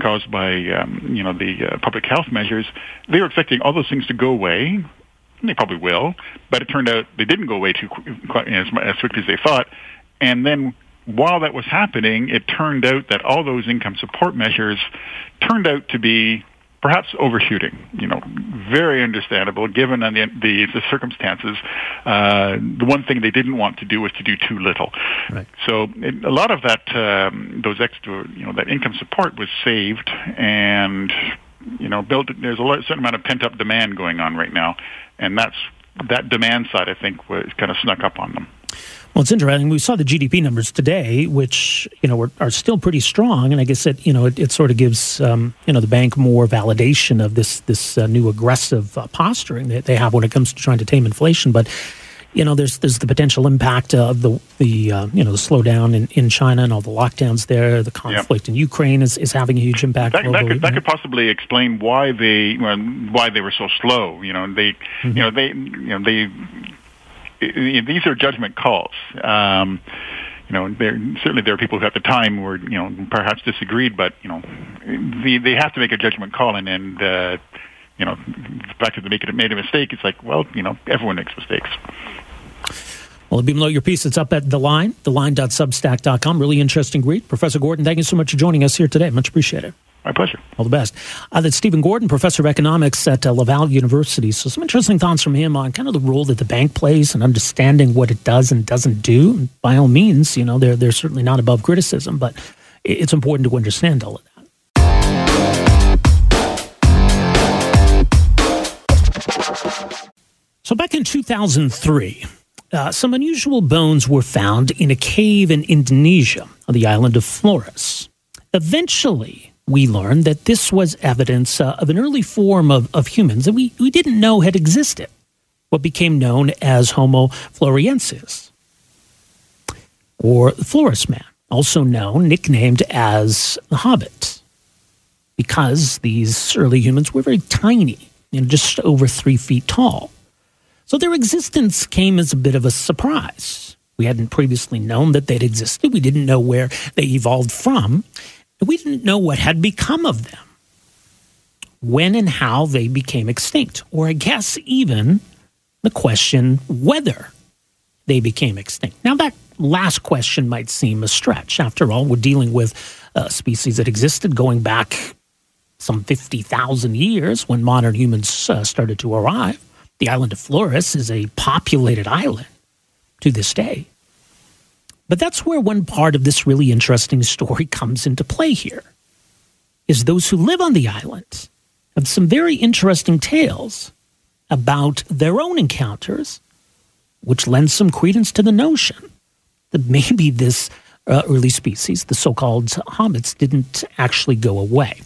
caused by um, you know the uh, public health measures, they were expecting all those things to go away. they probably will, but it turned out they didn't go away too quite as, as quickly as they thought. And then while that was happening, it turned out that all those income support measures turned out to be perhaps overshooting. You know, very understandable given the, the, the circumstances. Uh, the one thing they didn't want to do was to do too little. Right. So it, a lot of that, um, those extra, you know, that income support was saved and you know, built. There's a certain amount of pent up demand going on right now, and that's that demand side. I think was kind of snuck up on them. Well, it's interesting. We saw the GDP numbers today, which you know are, are still pretty strong, and I guess it you know it, it sort of gives um, you know the bank more validation of this this uh, new aggressive uh, posturing that they have when it comes to trying to tame inflation. But you know, there's there's the potential impact of the the uh, you know the slowdown in, in China and all the lockdowns there. The conflict in Ukraine is, is having a huge impact. That, that could that could possibly explain why they why they were so slow. You know, they mm-hmm. you know they you know they these are judgment calls. Um, you know, there certainly there are people who at the time were you know perhaps disagreed, but you know, they they have to make a judgment call, and and uh, you know, the fact that they make made a mistake, it's like, well, you know, everyone makes mistakes. Well, below your piece, it's up at The Line, theline.substack.com. Really interesting read. Professor Gordon, thank you so much for joining us here today. Much appreciated. My pleasure. All the best. Uh, that's Stephen Gordon, professor of economics at uh, Laval University. So, some interesting thoughts from him on kind of the role that the bank plays and understanding what it does and doesn't do. By all means, you know, they're, they're certainly not above criticism, but it's important to understand all of that. So, back in 2003, uh, some unusual bones were found in a cave in Indonesia on the island of Flores. Eventually, we learned that this was evidence uh, of an early form of, of humans that we, we didn't know had existed, what became known as Homo floresiensis, or the Flores man, also known, nicknamed as the Hobbit, because these early humans were very tiny, you know, just over three feet tall. So their existence came as a bit of a surprise. We hadn't previously known that they'd existed. We didn't know where they evolved from we didn't know what had become of them, when and how they became extinct, or I guess even the question whether they became extinct. Now, that last question might seem a stretch. After all, we're dealing with a species that existed going back some 50,000 years when modern humans uh, started to arrive. The island of Flores is a populated island to this day. But that's where one part of this really interesting story comes into play here. Is those who live on the island have some very interesting tales about their own encounters, which lends some credence to the notion that maybe this uh, early species, the so called hobbits, didn't actually go away.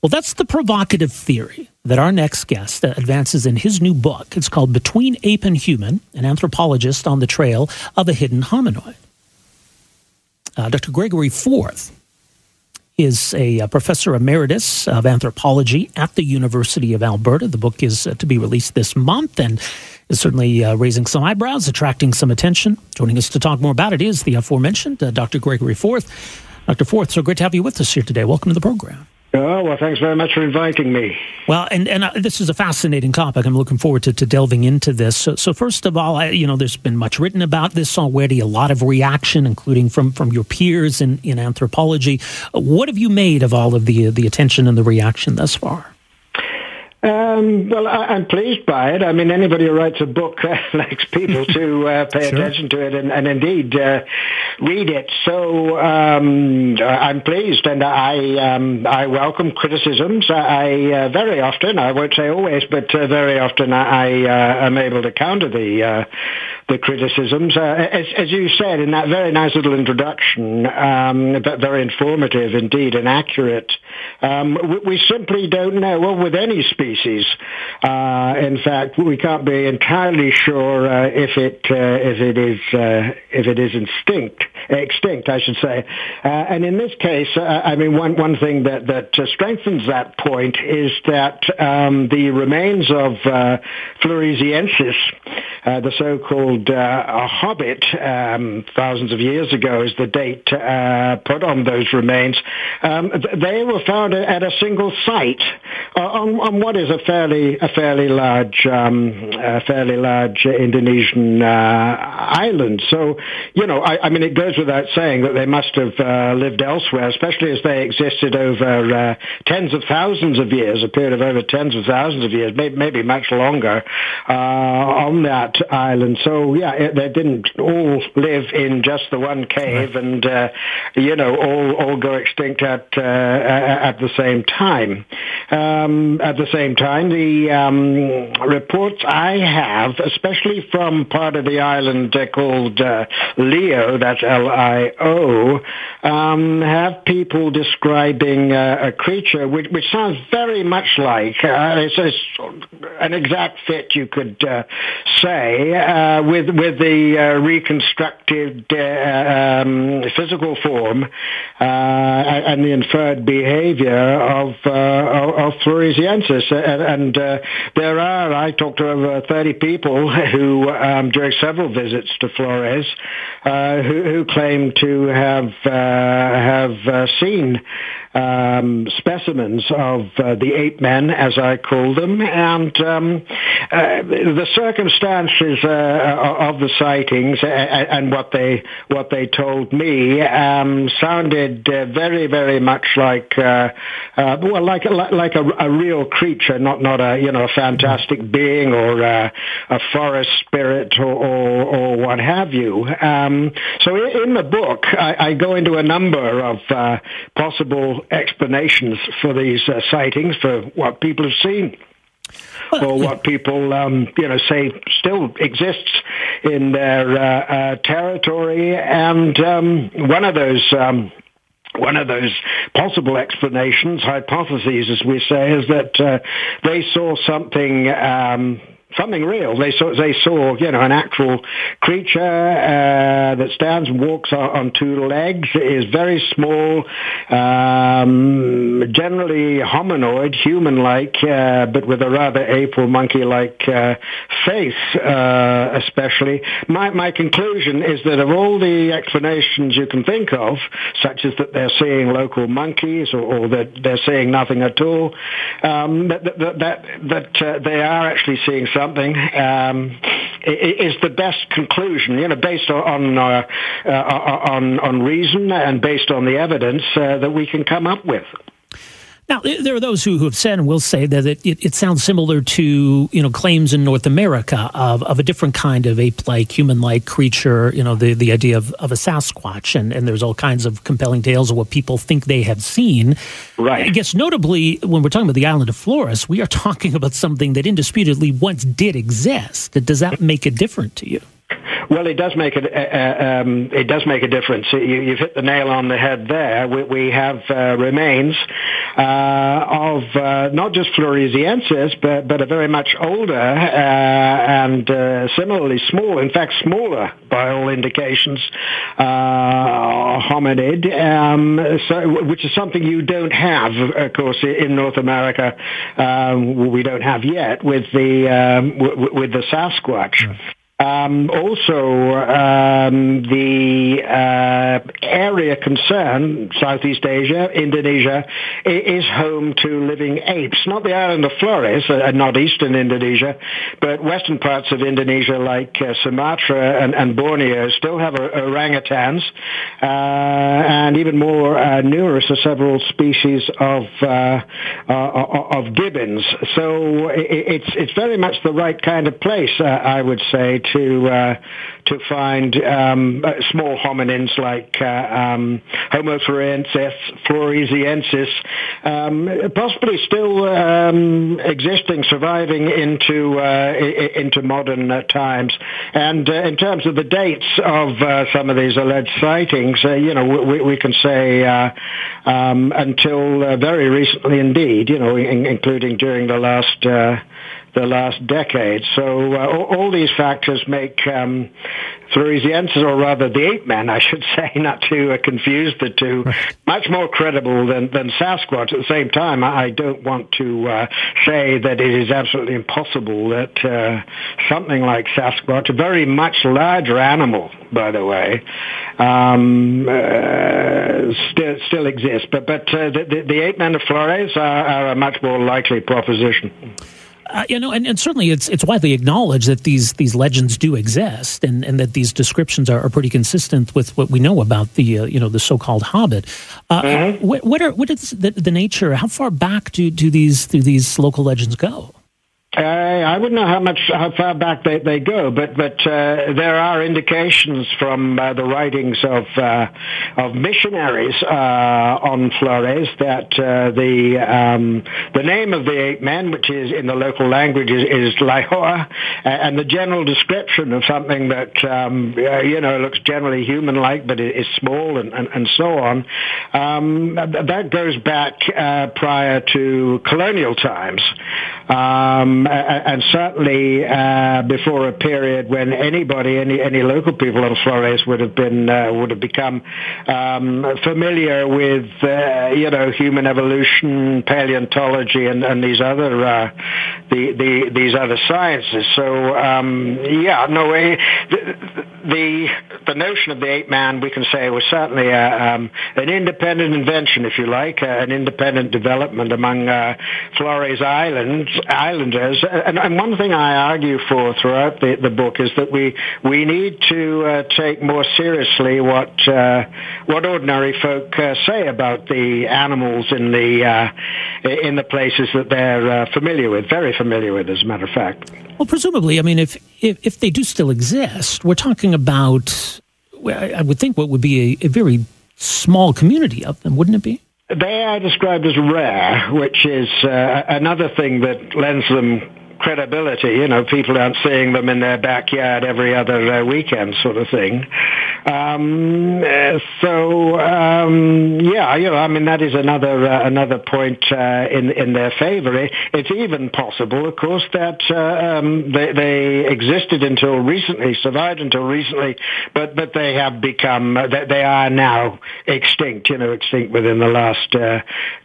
Well, that's the provocative theory that our next guest advances in his new book. It's called Between Ape and Human An Anthropologist on the Trail of a Hidden Hominoid. Uh, Dr. Gregory Forth is a, a, professor emeritus of anthropology at the University of Alberta. The book is uh, to be released this month and is certainly uh, raising some eyebrows, attracting some attention. Joining us to talk more about it is the aforementioned uh, Dr. Gregory Forth. Dr. Forth, so great to have you with us here today. Welcome to the program. Oh, well, thanks very much for inviting me. Well, and, and uh, this is a fascinating topic. I'm looking forward to, to delving into this. So, so first of all, I, you know, there's been much written about this already, a lot of reaction, including from, from your peers in, in anthropology. What have you made of all of the, the attention and the reaction thus far? Um, well, I, am pleased by it. I mean, anybody who writes a book uh, likes people to uh, pay sure. attention to it and, and indeed uh, read it. So um, I'm pleased, and I um, I welcome criticisms. I uh, very often, I won't say always, but uh, very often, I uh, am able to counter the the criticisms. as, as, you said in that very nice little introduction, um, very informative indeed and accurate. Um, we, we, simply don't know. Well, with any species. Uh, in fact, we can't be entirely sure uh, if it uh, if it is uh, if it is instinct extinct, I should say. Uh, and in this case, I mean, one one thing that that strengthens that point is that um, the remains of Floresiensis, the so-called hobbit, um, thousands of years ago, is the date put on those remains. Um, they were found at a single site on, on what is a fairly a fairly large um, a fairly large Indonesian uh, island. So you know, I, I, mean, it goes without saying that they must have uh, lived elsewhere, especially as they existed over uh, tens of thousands of years, a period of over tens of thousands of years, maybe, maybe much longer, uh, on that island. So yeah, it, they didn't all live in just the one cave, and uh, you know, all all go extinct at uh, at the same time. Um, at the same time, the um, reports I have, especially from part of the island uh, called uh, Lio, that's L-I-O, um, have people describing uh, a creature which, which, sounds very much like, uh, it's, it's, an exact fit you could uh, say, uh, with, with the reconstructed um, physical form and the inferred behavior of, of Floresiensis. And, there are, I talked to over 30 people who, um, during several visits to Flores, uh, who, who, claim to have uh, have uh, seen um, specimens of uh, the ape men, as I call them, and um, uh, the circumstances uh, of the sightings and what they what they told me um, sounded very very much like well like like a, a, real creature, not not a you know a fantastic being or a forest spirit or, or, or what have you. Um, so in the book, I, I, go into a number of uh, explanations for these uh, sightings, for what people have seen or what people, um, you know, say still exists in their uh, uh, territory. And um, one of those um, one of those possible explanations, hypotheses, as we say, is that uh, they saw something um, something real. They saw, they saw, you know, an actual creature uh, that stands and walks on, on two legs, is very small, um, generally hominoid, human-like, uh, but with a rather ape or monkey-like uh, face, uh, especially. My, my conclusion is that of all the explanations you can think of, such as that they're seeing local monkeys or, or that they're seeing nothing at all, um, that, that, that, that uh, they are actually seeing something something um, is the best conclusion, you know, based on uh, uh, on on reason and based on the evidence uh, that we can come up with. Now, there are those who, who have said and will say that it, it, it, sounds similar to you know claims in North America of, of a different kind of ape-like, human-like creature. You know, the, the idea of, of a Sasquatch, and, and there's all kinds of compelling tales of what people think they have seen. Right. I guess notably, when we're talking about the island of Flores, we are talking about something that indisputably once did exist. Does that make it different to you? Well, it does make a, uh, um, it does make a difference. You, have hit the nail on the head there. We, we have uh, remains uh, of uh, not just Floresiensis, but, but a very much older uh, and uh, similarly small, in fact smaller by all indications, hominid, um, so, which is something you don't have, of course, in North America. Um, we don't have yet with the um, w- with the Sasquatch. Um, also, um, the uh, area concern, Southeast Asia, Indonesia, is home to living apes. Not the island of Flores, uh, not eastern Indonesia, but western parts of Indonesia like uh, Sumatra and, and, Borneo still have orangutans, uh, and even more uh, numerous are several species of uh, of gibbons. So it's it's very much the right kind of place, I would say, to uh, to find um, small hominins like uh, um, Homo floresiensis, floresiensis um, possibly still um, existing, surviving into uh, into modern uh, times. And uh, in terms of the dates of some of these alleged sightings, you know, we, we, can say um, until very recently, indeed, you know, in, including during the last the last decade. So uh, all, all, these factors make um, Floresiensis, or rather the ape man, I should say, not to uh, confuse the two, much more credible than, than Sasquatch. At the same time, I don't want to uh, say that it is absolutely impossible that uh, something like Sasquatch, a very much larger animal, by the way, um, uh, still, still exists. But, but uh, the, the, the ape men of Flores are, are a much more likely proposition. Uh, you know, and, and, certainly it's it's widely acknowledged that these these legends do exist, and, and that these descriptions are, are pretty consistent with what we know about the uh, you know the so-called Hobbit. Uh, mm-hmm. what, what, are what is the, the nature? How far back do, do these do these local legends go? I wouldn't know how much how far back they, they go, but but uh, there are indications from uh, the writings of uh, of missionaries uh, on Flores that uh, the um, the name of the ape men, which is in the local language, is, is and the general description of something that um, you know looks generally human-like but is small and, and, and so on. Um, that goes back prior to colonial times. Um, and certainly uh, before a period when anybody, any any local people on Flores would have been uh, would have become um, familiar with uh, you know human evolution, paleontology, and, and these other uh, the, the these other sciences. So um, yeah, no way. The, the, the notion of the ape man, we can say, was certainly a, um, an independent invention, if you like, uh, an independent development among uh, Flores Islands islanders. And, and one thing I argue for throughout the, the book is that we we need to uh, take more seriously what uh, what ordinary folk uh, say about the animals in the uh, in the places that they're uh, familiar with, very familiar with, as a matter of fact. Well, presumably, I mean, if if, if they do still exist, we're talking about, I would think, what would be a, a very small community of them, wouldn't it be? They are described as rare, which is uh, another thing that lends them credibility. You know, people aren't seeing them in their backyard every other uh, weekend, sort of thing. Um, uh, so um, yeah, you know, I mean that is another uh, another point uh, in in their favour. It's even possible, of course, that uh, um, they, they existed until recently, survived until recently, but but they have become they, they are now extinct. You know, extinct within the last uh,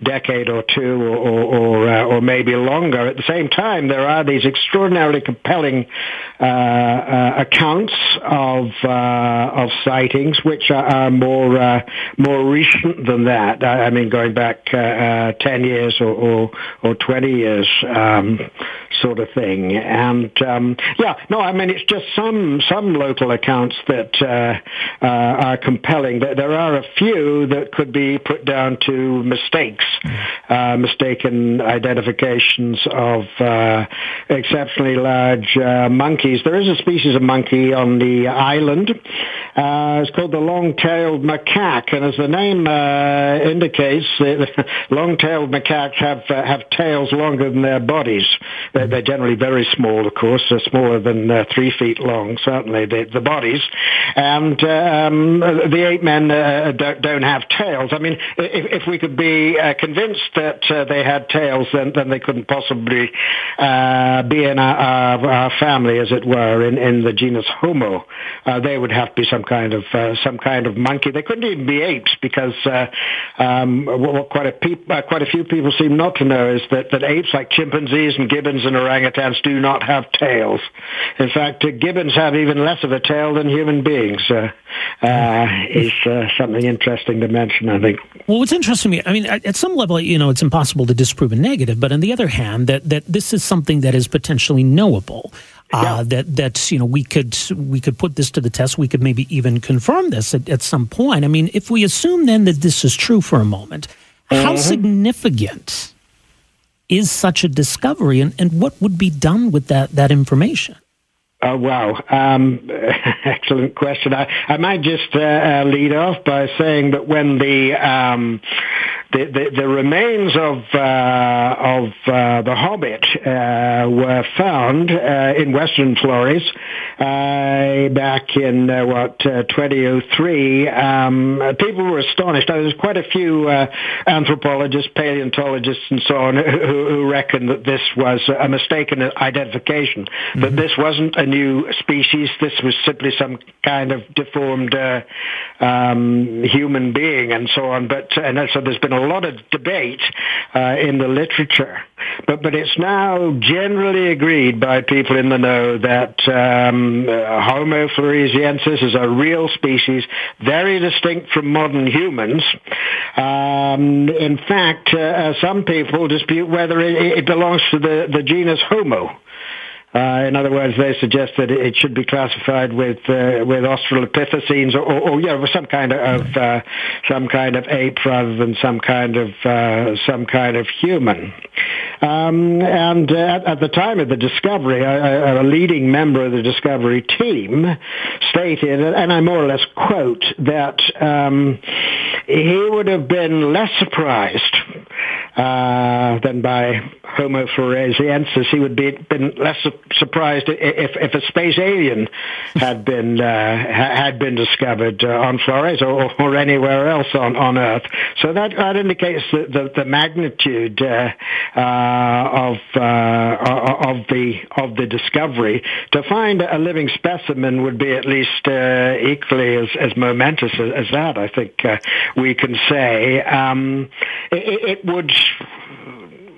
decade or two, or or, or, or maybe longer. At the same time, there are these extraordinarily compelling uh, uh, accounts of uh, of sightings, which are, are more uh, more recent than that. I, I mean, going back uh, uh, ten years or, or, or twenty years, um, sort of thing. And um, yeah, no, I mean, it's just some some local accounts that are compelling. There are a few that could be put down to mistakes, mistaken identifications of exceptionally large uh, monkeys. There is a species of monkey on the island. Uh, it's called the long-tailed macaque, and as the name uh, indicates, the, long-tailed macaques have uh, have tails longer than their bodies. They're, they're generally very small, of course. They're smaller than uh, three feet long, certainly the, the bodies. And um, the ape men uh, don't, don't, have tails. I mean, if, if we could be convinced that they had tails, then, then they couldn't possibly uh, be in our, family, as it were, in, in the genus Homo. Uh, they would have to be some kind of uh, some kind of monkey. They couldn't even be apes because uh, um, what quite a peop- uh, quite a few people seem not to know is that, that apes like chimpanzees and gibbons and orangutans do not have tails. In fact, gibbons have even less of a tail than human beings. is something interesting to mention, I think. Well, what's interesting to me, I mean, at some level, you know, it's impossible to disprove a negative, but on the other hand, that, that this is something that is potentially knowable. Uh, yeah. that that's you know we could we could put this to the test. We could maybe even confirm this at, at some point. I mean, if we assume then that this is true for a moment, mm-hmm. how significant is such a discovery, and, and what would be done with that that information? Oh, wow. Um, excellent question. I, I might just uh, uh, lead off by saying that when the um, the, the, the, remains of uh, of uh, the Hobbit uh, were found uh, in Western Flores back in what 2003. Um, people were astonished. There was quite a few anthropologists, paleontologists, and so on who, who reckoned that this was a mistaken identification. Mm-hmm. That this wasn't a new species. This was simply some kind of deformed uh, um, human being and so on. But and so there's been a lot of debate uh, in the literature. But but it's now generally agreed by people in the know that um, Homo floresiensis is a real species, very distinct from modern humans. Um, in fact, uh, some people dispute whether it, it belongs to the, the genus Homo. Uh, in other words, they suggest that it should be classified with uh, with Australopithecines or, or, or you know, some kind of uh, some kind of ape rather than some kind of uh, some kind of human. Um, and uh, at, at, the time of the discovery, a, a, leading member of the discovery team stated, and I more or less quote, that um, he would have been less surprised uh, than by Homo floresiensis, he would be been less surprised if, if a space alien had been uh, had been discovered uh, on Flores or, or anywhere else on, on Earth. So that, that indicates the, the, the magnitude uh, uh of uh, of the of the discovery. To find a living specimen would be at least equally as, as momentous as, as, that. I think we can say um, it, it would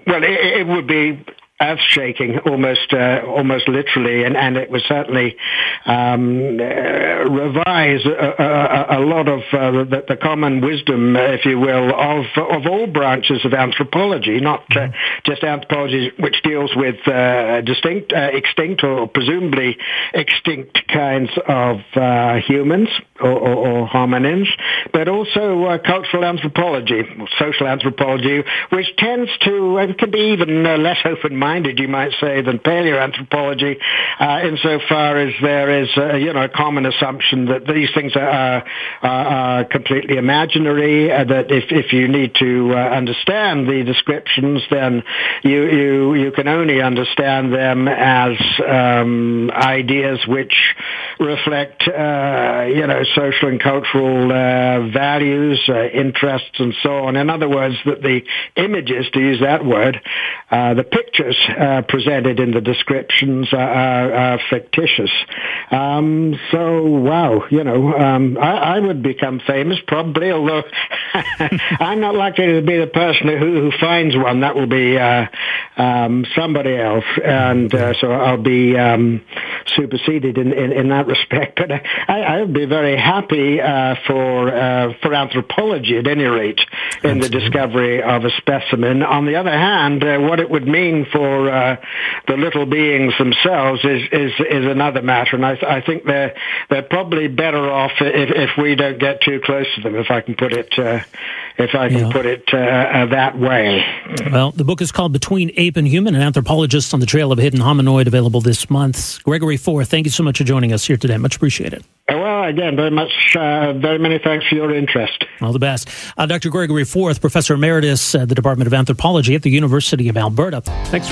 well, it, it would be earth shaking almost uh, almost literally and, and it was certainly um, uh, revise a, a, a, lot of uh, the, the, common wisdom if you will of of all branches of anthropology not uh, mm-hmm. just anthropology which deals with uh, distinct uh, extinct or presumably extinct kinds of humans or, or, or, hominins but also cultural anthropology social anthropology which tends to it can be even less open-minded minded, you might say, than paleoanthropology, uh, insofar as there is, uh, you know, a common assumption that these things are, are completely imaginary. Uh, that if if you need to uh, understand the descriptions, then you you you can only understand them as um, ideas which reflect, uh, you know, social and cultural values, interests, and so on. In other words, that the images, to use that word, the pictures uh, presented in the descriptions are, are, are fictitious. Um, so, wow, you know, um, I, I, would become famous probably, although I'm not likely to be the person who, who finds one. That will be uh, um, somebody else. And uh, so I'll be um, superseded in, in, in, that respect. But I, I would be very happy uh, for, uh, for anthropology, at any rate, in the discovery of a specimen. On the other hand, uh, what it would mean for for uh, the little beings themselves is is, is another matter, and I, th- I think they're they're probably better off if, if we don't get too close to them, if I can put it uh, if I can yeah. put it uh, uh, that way. Well, the book is called Between Ape and Human: An Anthropologist on the Trail of a Hidden Hominoid, available this month. Gregory Forth, thank you so much for joining us here today. Much appreciated. Well, again, very much, uh, very many thanks for your interest. All the best. Uh, Dr. Gregory Forth, Professor Emeritus at the Department of Anthropology at the University of Alberta. Thanks